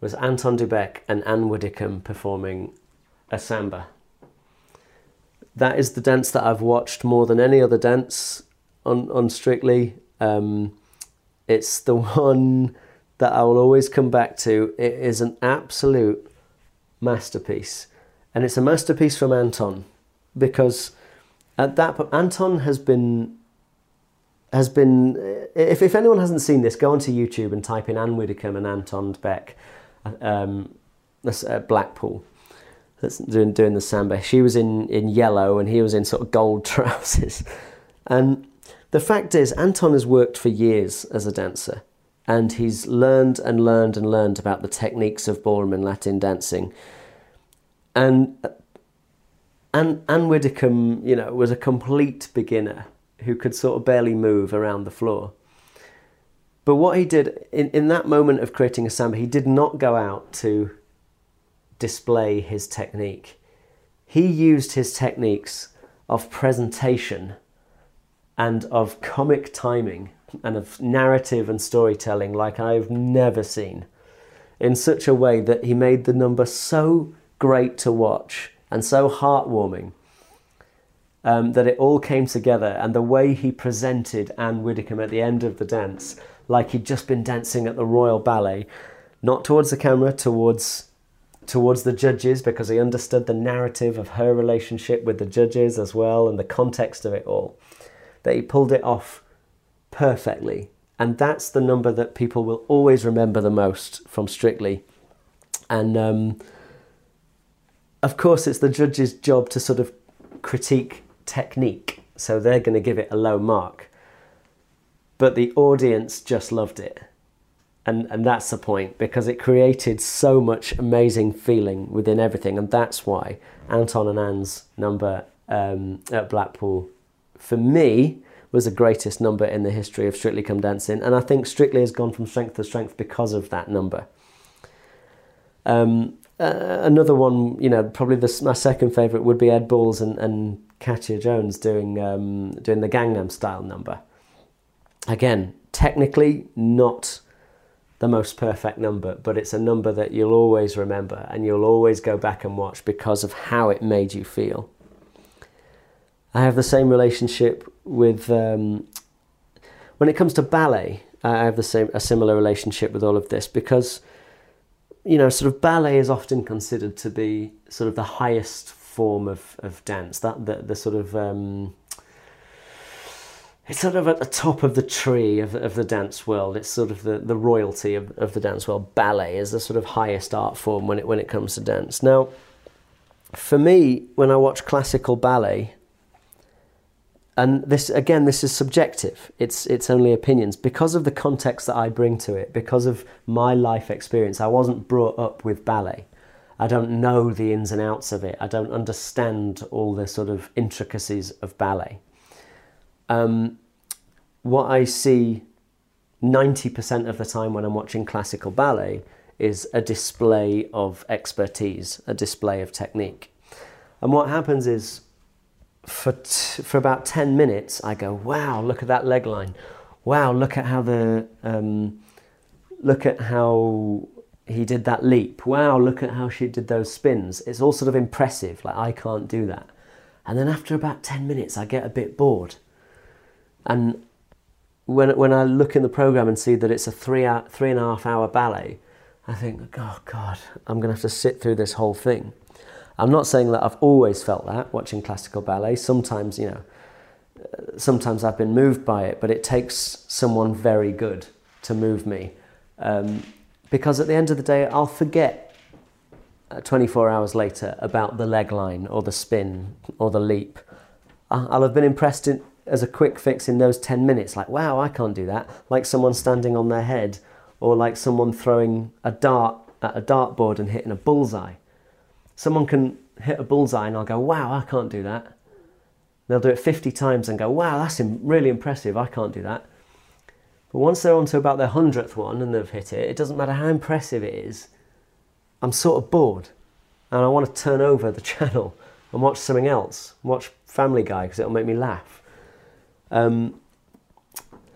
was Anton du Beke and Ann Widdecombe performing a samba. That is the dance that I've watched more than any other dance on, on Strictly. Um, it's the one that I will always come back to. It is an absolute masterpiece. And it's a masterpiece from Anton because at that point, Anton has been has been. If, if anyone hasn't seen this, go onto YouTube and type in Ann Widdecombe and Anton Beke, um, that's at Blackpool. That's doing doing the samba. She was in in yellow and he was in sort of gold trousers. And the fact is, Anton has worked for years as a dancer, and he's learned and learned and learned about the techniques of ballroom and Latin dancing. And and Ann Widdecombe, you know, was a complete beginner who could sort of barely move around the floor. But what he did in, in that moment of creating a samba, he did not go out to display his technique. He used his techniques of presentation and of comic timing and of narrative and storytelling like I've never seen in such a way that he made the number so great to watch and so heartwarming um, that it all came together and the way he presented Ann Widdecombe at the end of the dance, like he'd just been dancing at the Royal Ballet, not towards the camera, towards towards the judges because he understood the narrative of her relationship with the judges as well and the context of it all. That he pulled it off perfectly. And that's the number that people will always remember the most from Strictly. And um, of course, it's the judge's job to sort of critique technique, so they're going to give it a low mark. But the audience just loved it. And, and that's the point because it created so much amazing feeling within everything, and that's why Anton and Ann's number um, at Blackpool, for me, was the greatest number in the history of Strictly Come Dancing, and I think Strictly has gone from strength to strength because of that number. Um, uh, another one, you know, probably the, my second favourite would be Ed Balls and, and Katya Jones doing um, doing the Gangnam Style number. Again, technically not the most perfect number, but it's a number that you'll always remember and you'll always go back and watch because of how it made you feel. I have the same relationship with um, when it comes to ballet. I have the same a similar relationship with all of this because you know, sort of ballet is often considered to be sort of the highest form of, of dance. That the, the sort of um, it's sort of at the top of the tree of, of the dance world. It's sort of the, the royalty of, of the dance world. Ballet is the sort of highest art form when it when it comes to dance. Now, for me, when I watch classical ballet, and this again this is subjective it's it's only opinions because of the context that i bring to it because of my life experience i wasn't brought up with ballet i don't know the ins and outs of it i don't understand all the sort of intricacies of ballet um, what i see 90% of the time when i'm watching classical ballet is a display of expertise a display of technique and what happens is for, for about 10 minutes, I go, wow, look at that leg line. Wow, look at how the, um, look at how he did that leap. Wow, look at how she did those spins. It's all sort of impressive. Like, I can't do that. And then after about 10 minutes, I get a bit bored. And when, when I look in the program and see that it's a three, hour, three and a half hour ballet, I think, oh God, I'm going to have to sit through this whole thing. I'm not saying that I've always felt that watching classical ballet. Sometimes, you know, sometimes I've been moved by it, but it takes someone very good to move me. Um, because at the end of the day, I'll forget uh, 24 hours later about the leg line or the spin or the leap. I'll have been impressed in, as a quick fix in those 10 minutes, like, wow, I can't do that. Like someone standing on their head, or like someone throwing a dart at a dartboard and hitting a bullseye someone can hit a bullseye and I'll go, wow, I can't do that. They'll do it 50 times and go, wow, that's really impressive, I can't do that. But once they're on to about their hundredth one and they've hit it, it doesn't matter how impressive it is, I'm sort of bored and I want to turn over the channel and watch something else, watch Family Guy because it'll make me laugh. Um,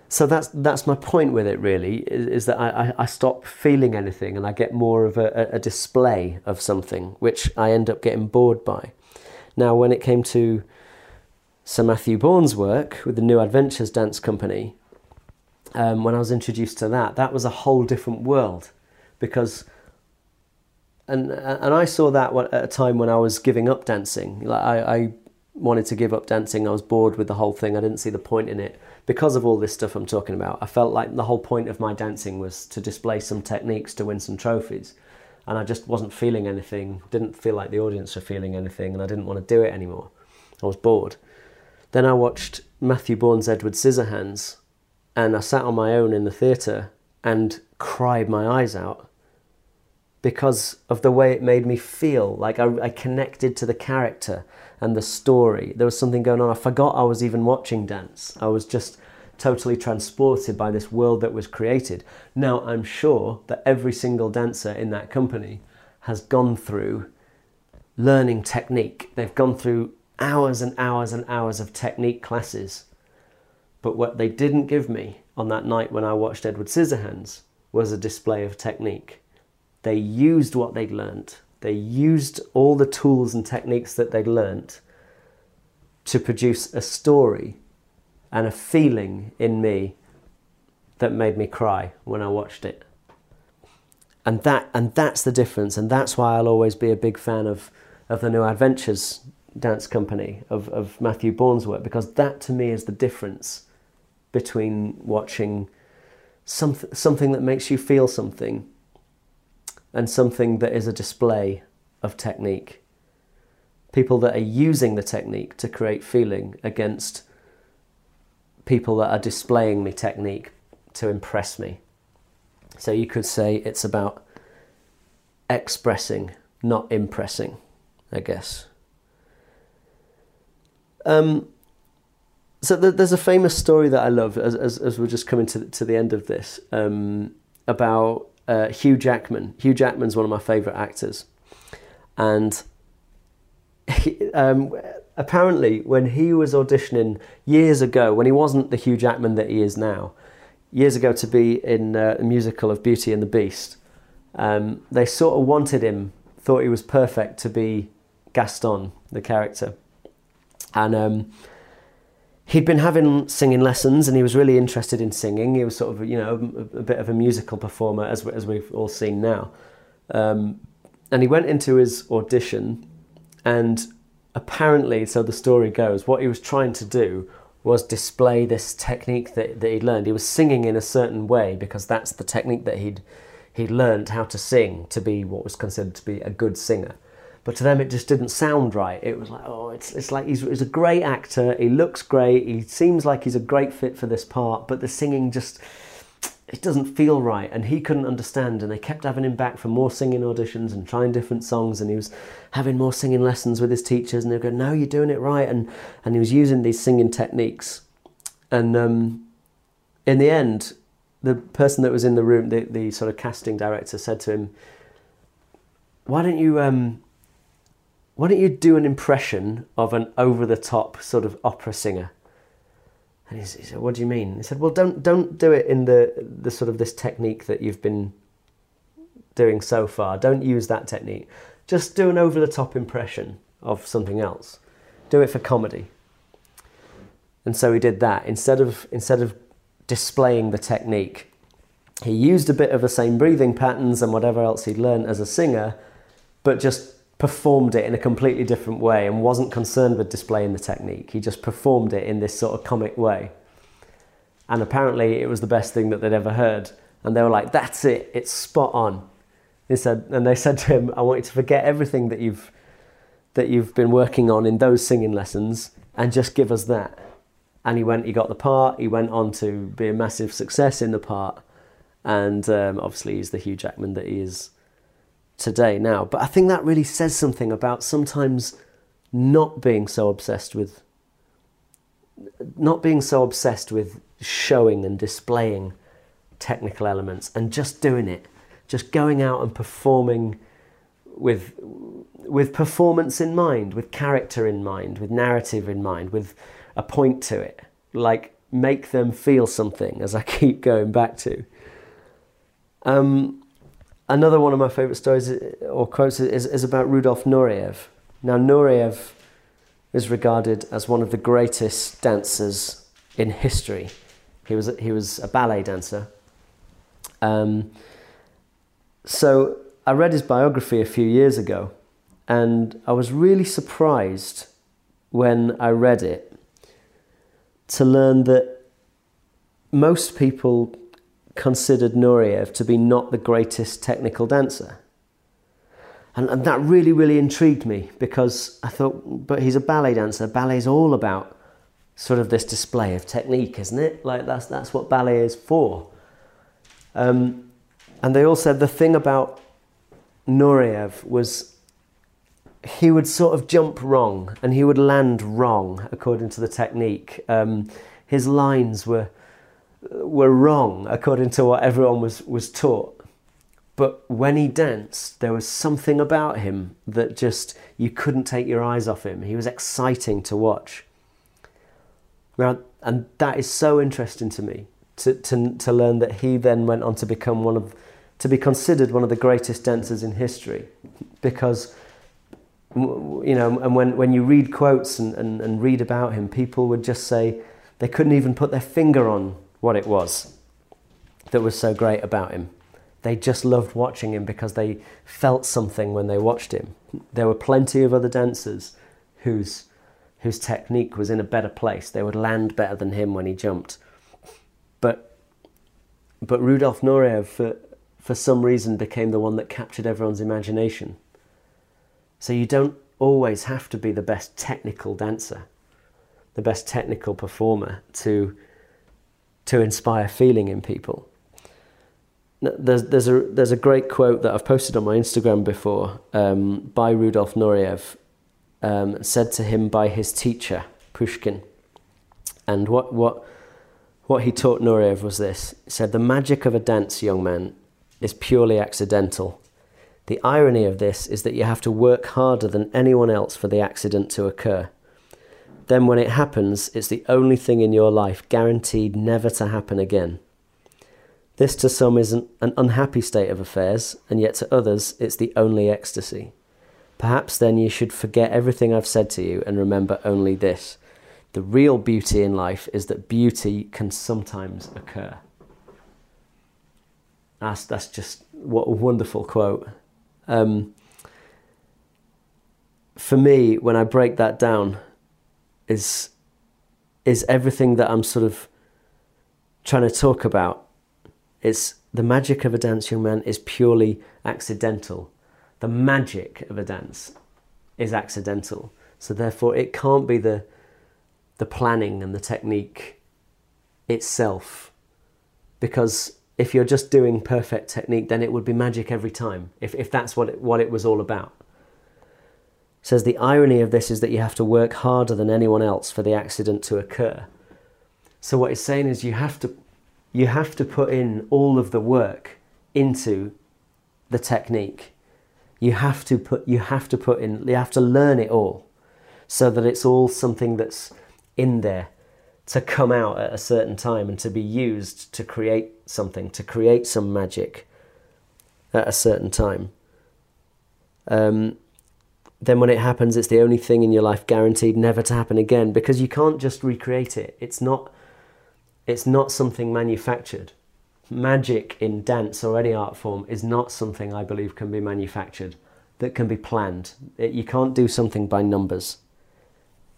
so that's that's my point with it really is, is that I, I, stop feeling anything and I get more of a, a, display of something which I end up getting bored by. Now when it came to Sir Matthew Bourne's work with the New Adventures Dance Company, um, when I was introduced to that, that was a whole different world because and and I saw that at a time when I was giving up dancing. Like I, I wanted to give up dancing. I was bored with the whole thing. I didn't see the point in it because of all this stuff I'm talking about, I felt like the whole point of my dancing was to display some techniques to win some trophies. And I just wasn't feeling anything, didn't feel like the audience were feeling anything, and I didn't want to do it anymore. I was bored. Then I watched Matthew Bourne's Edward Scissorhands, and I sat on my own in the theatre and cried my eyes out because of the way it made me feel. Like I, I, connected to the character and the story. There was something going on. I forgot I was even watching dance. I was just totally transported by this world that was created. Now, I'm sure that every single dancer in that company has gone through learning technique. They've gone through hours and hours and hours of technique classes. But what they didn't give me on that night when I watched Edward Scissorhands was a display of technique they used what they'd learnt. They used all the tools and techniques that they'd learnt to produce a story and a feeling in me that made me cry when I watched it. And that and that's the difference, and that's why I'll always be a big fan of, of the New Adventures dance company of, of Matthew Bourne's work, because that to me is the difference between watching something something that makes you feel something and something that is a display of technique. People that are using the technique to create feeling against people that are displaying me technique to impress me. So you could say it's about expressing, not impressing, I guess. Um, so there's a famous story that I love as, as, as we're just coming to, to the end of this um, about uh, Hugh Jackman. Hugh Jackman's one of my favourite actors. And he, um, apparently, when he was auditioning years ago, when he wasn't the Hugh Jackman that he is now, years ago to be in uh, a musical of Beauty and the Beast, um, they sort of wanted him, thought he was perfect to be Gaston, the character. And um, he'd been having singing lessons and he was really interested in singing. He was sort of, you know, a, a bit of a musical performer, as, as we've all seen now. Um, and he went into his audition, and apparently, so the story goes, what he was trying to do was display this technique that, that he'd learned. He was singing in a certain way because that's the technique that he'd, he'd learned how to sing to be what was considered to be a good singer but to them it just didn't sound right. It was like, oh, it's, it's like he's, he's a great actor, he looks great, he seems like he's a great fit for this part, but the singing just, it doesn't feel right. And he couldn't understand, and they kept having him back for more singing auditions and trying different songs, and he was having more singing lessons with his teachers, and they go, no, you're doing it right. And, and he was using these singing techniques. And um, in the end, the person that was in the room, the, the sort of casting director, said to him, why don't you um, why don't you do an impression of an over the top sort of opera singer? And he said, what do you mean? He said, well, don't, don't do it in the, the sort of this technique that you've been doing so far. Don't use that technique. Just do an over the top impression of something else. Do it for comedy. And so he did that. Instead of, instead of displaying the technique, he used a bit of the same breathing patterns and whatever else he'd learned as a singer, but just performed it in a completely different way and wasn't concerned with displaying the technique. He just performed it in this sort of comic way. And apparently it was the best thing that they'd ever heard. And they were like, that's it, it's spot on. He said, and they said to him, I want you to forget everything that you've, that you've been working on in those singing lessons and just give us that. And he went, he got the part, he went on to be a massive success in the part. And um, obviously he's the Hugh Jackman that he is today now. But I think that really says something about sometimes not being so obsessed with not being so obsessed with showing and displaying technical elements and just doing it just going out and performing with with performance in mind with character in mind with narrative in mind with a point to it like make them feel something as i keep going back to um, another one of my favorite stories or quotes is, is about Rudolf Nureyev. Now, Nureyev is regarded as one of the greatest dancers in history. He was, he was a ballet dancer. Um, so I read his biography a few years ago, and I was really surprised when I read it to learn that most people considered Nureyev to be not the greatest technical dancer. And, and that really, really intrigued me because I thought, but he's a ballet dancer. Ballet is all about sort of this display of technique, isn't it? Like that's, that's what ballet is for. Um, and they all said the thing about Nureyev was he would sort of jump wrong and he would land wrong according to the technique. Um, his lines were were wrong according to what everyone was, was taught. But when he danced, there was something about him that just you couldn't take your eyes off him. He was exciting to watch. Now, and that is so interesting to me to, to, to learn that he then went on to become one of, to be considered one of the greatest dancers in history. Because, you know, and when, when you read quotes and, and, and read about him, people would just say they couldn't even put their finger on what it was that was so great about him. They just loved watching him because they felt something when they watched him. There were plenty of other dancers whose, whose technique was in a better place. They would land better than him when he jumped. But, but Rudolf Nureyev, for, for some reason, became the one that captured everyone's imagination. So you don't always have to be the best technical dancer, the best technical performer to to inspire feeling in people. There's, there's, a, there's a great quote that I've posted on my Instagram before um, by Rudolf Nureyev, um, said to him by his teacher, Pushkin. And what, what, what he taught Nureyev was this. He said, The magic of a dance, young man, is purely accidental. The irony of this is that you have to work harder than anyone else for the accident to occur. Then, when it happens, it's the only thing in your life guaranteed never to happen again. This to some is an, an unhappy state of affairs, and yet to others it's the only ecstasy. Perhaps then you should forget everything I've said to you and remember only this. The real beauty in life is that beauty can sometimes occur. That's, that's just what a wonderful quote. Um, for me, when I break that down, is is everything that I'm sort of trying to talk about it's the magic of a dance, young man, is purely accidental. The magic of a dance is accidental. So therefore, it can't be the the planning and the technique itself, because if you're just doing perfect technique, then it would be magic every time. If if that's what it, what it was all about. Says the irony of this is that you have to work harder than anyone else for the accident to occur. So what he's saying is you have to you have to put in all of the work into the technique. You have to put you have to put in you have to learn it all so that it's all something that's in there to come out at a certain time and to be used to create something, to create some magic at a certain time. Um, then when it happens, it's the only thing in your life guaranteed never to happen again because you can't just recreate it. It's not it's not something manufactured. Magic in dance or any art form is not something I believe can be manufactured, that can be planned. It, you can't do something by numbers.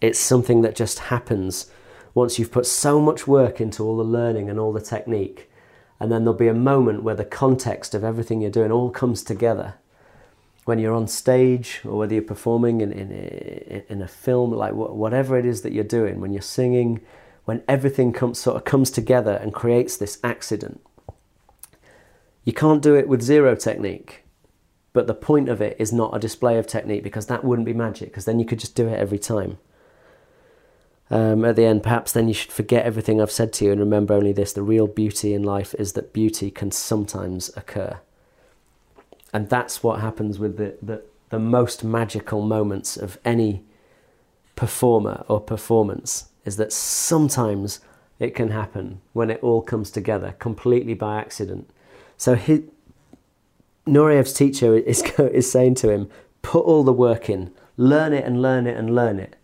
It's something that just happens once you've put so much work into all the learning and all the technique. And then there'll be a moment where the context of everything you're doing all comes together. When you're on stage or whether you're performing in, in, in a film, like whatever it is that you're doing, when you're singing, when everything comes, sort of comes together and creates this accident. You can't do it with zero technique, but the point of it is not a display of technique because that wouldn't be magic, because then you could just do it every time. Um, at the end, perhaps then you should forget everything I've said to you and remember only this the real beauty in life is that beauty can sometimes occur. And that's what happens with the, the, the most magical moments of any performer or performance is that sometimes it can happen when it all comes together completely by accident. So he, Nureyev's teacher is, is saying to him, put all the work in, learn it and learn it and learn it.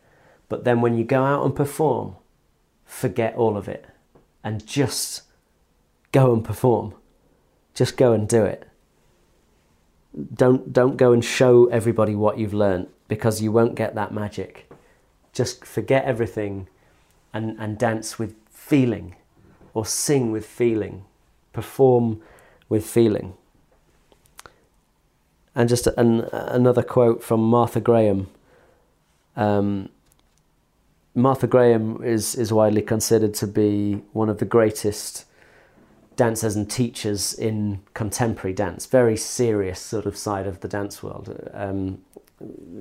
But then when you go out and perform, forget all of it and just go and perform. Just go and do it. Don't, don't go and show everybody what you've learned because you won't get that magic. Just forget everything and, and dance with feeling or sing with feeling, perform with feeling. And just an, another quote from Martha Graham. Um, Martha Graham is, is widely considered to be one of the greatest dancers and teachers in contemporary dance, very serious sort of side of the dance world, um,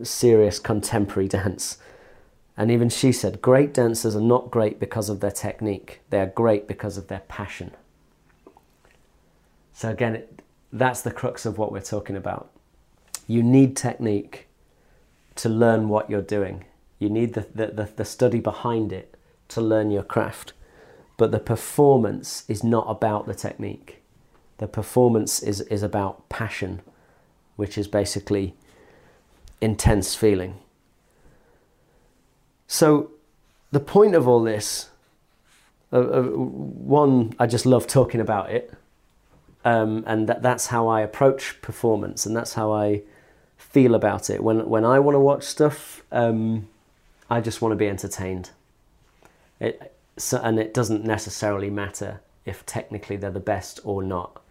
serious contemporary dance. And even she said, great dancers are not great because of their technique, they are great because of their passion. So, again, it, that's the crux of what we're talking about. You need technique to learn what you're doing, you need the, the, the, the study behind it to learn your craft. But the performance is not about the technique. The performance is, is about passion, which is basically intense feeling. So, the point of all this, uh, uh, one, I just love talking about it, um, and that, that's how I approach performance, and that's how I feel about it. When when I want to watch stuff, um, I just want to be entertained. It, so, and it doesn't necessarily matter if technically they're the best or not.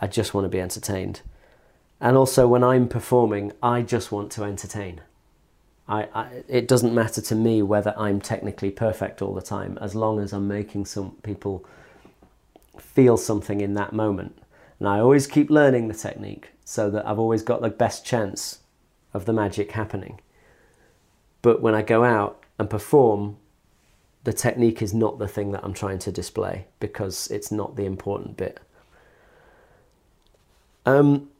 I just want to be entertained. And also, when I'm performing, I just want to entertain. I, I, it doesn't matter to me whether I'm technically perfect all the time, as long as I'm making some people feel something in that moment. And I always keep learning the technique so that I've always got the best chance of the magic happening. But when I go out and perform, the technique is not the thing that I'm trying to display because it's not the important bit. Um,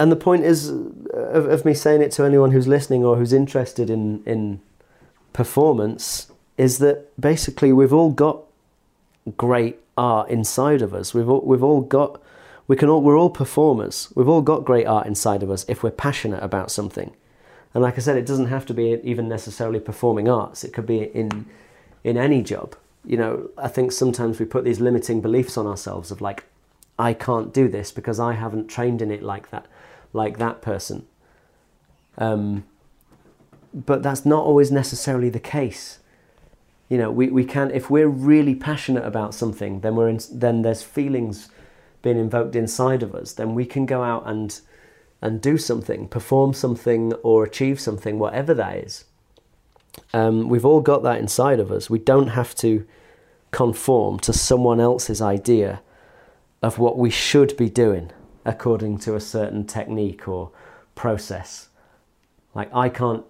and the point is uh, of, of me saying it to anyone who's listening or who's interested in in performance is that basically we've all got great art inside of us. We've all, we've all got we can all we're all performers. We've all got great art inside of us if we're passionate about something. And like I said, it doesn't have to be even necessarily performing arts. It could be in in any job. You know, I think sometimes we put these limiting beliefs on ourselves of like, I can't do this because I haven't trained in it like that, like that person. Um, but that's not always necessarily the case. You know, we, we can if we're really passionate about something, then we're in, then there's feelings being invoked inside of us. Then we can go out and and do something, perform something, or achieve something, whatever that is. Um, we've all got that inside of us. We don't have to conform to someone else's idea of what we should be doing according to a certain technique or process. Like I can't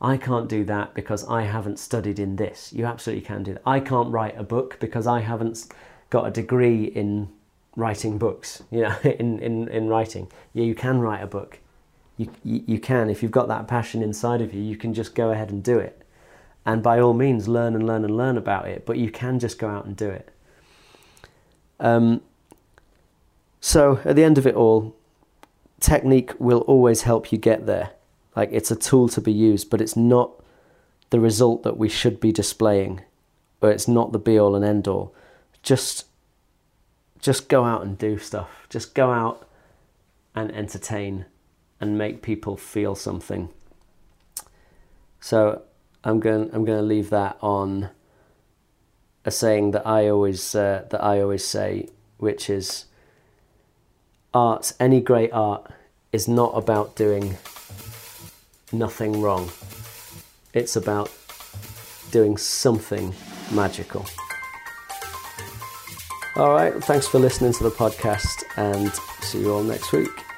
I can't do that because I haven't studied in this. You absolutely can do that. I can't write a book because I haven't got a degree in writing books, you know, in, in, in writing. Yeah, you can write a book. You, you, you can. If you've got that passion inside of you, you can just go ahead and do it. And by all means, learn and learn and learn about it, but you can just go out and do it. Um, so at the end of it all, technique will always help you get there. Like it's a tool to be used, but it's not the result that we should be displaying, or it's not the be all and end all. Just just go out and do stuff. Just go out and entertain and make people feel something. So I'm going I'm going to leave that on a saying that I always uh, that I always say, which is art. Any great art is not about doing nothing wrong. It's about doing something magical. All right, thanks for listening to the podcast and see you all next week.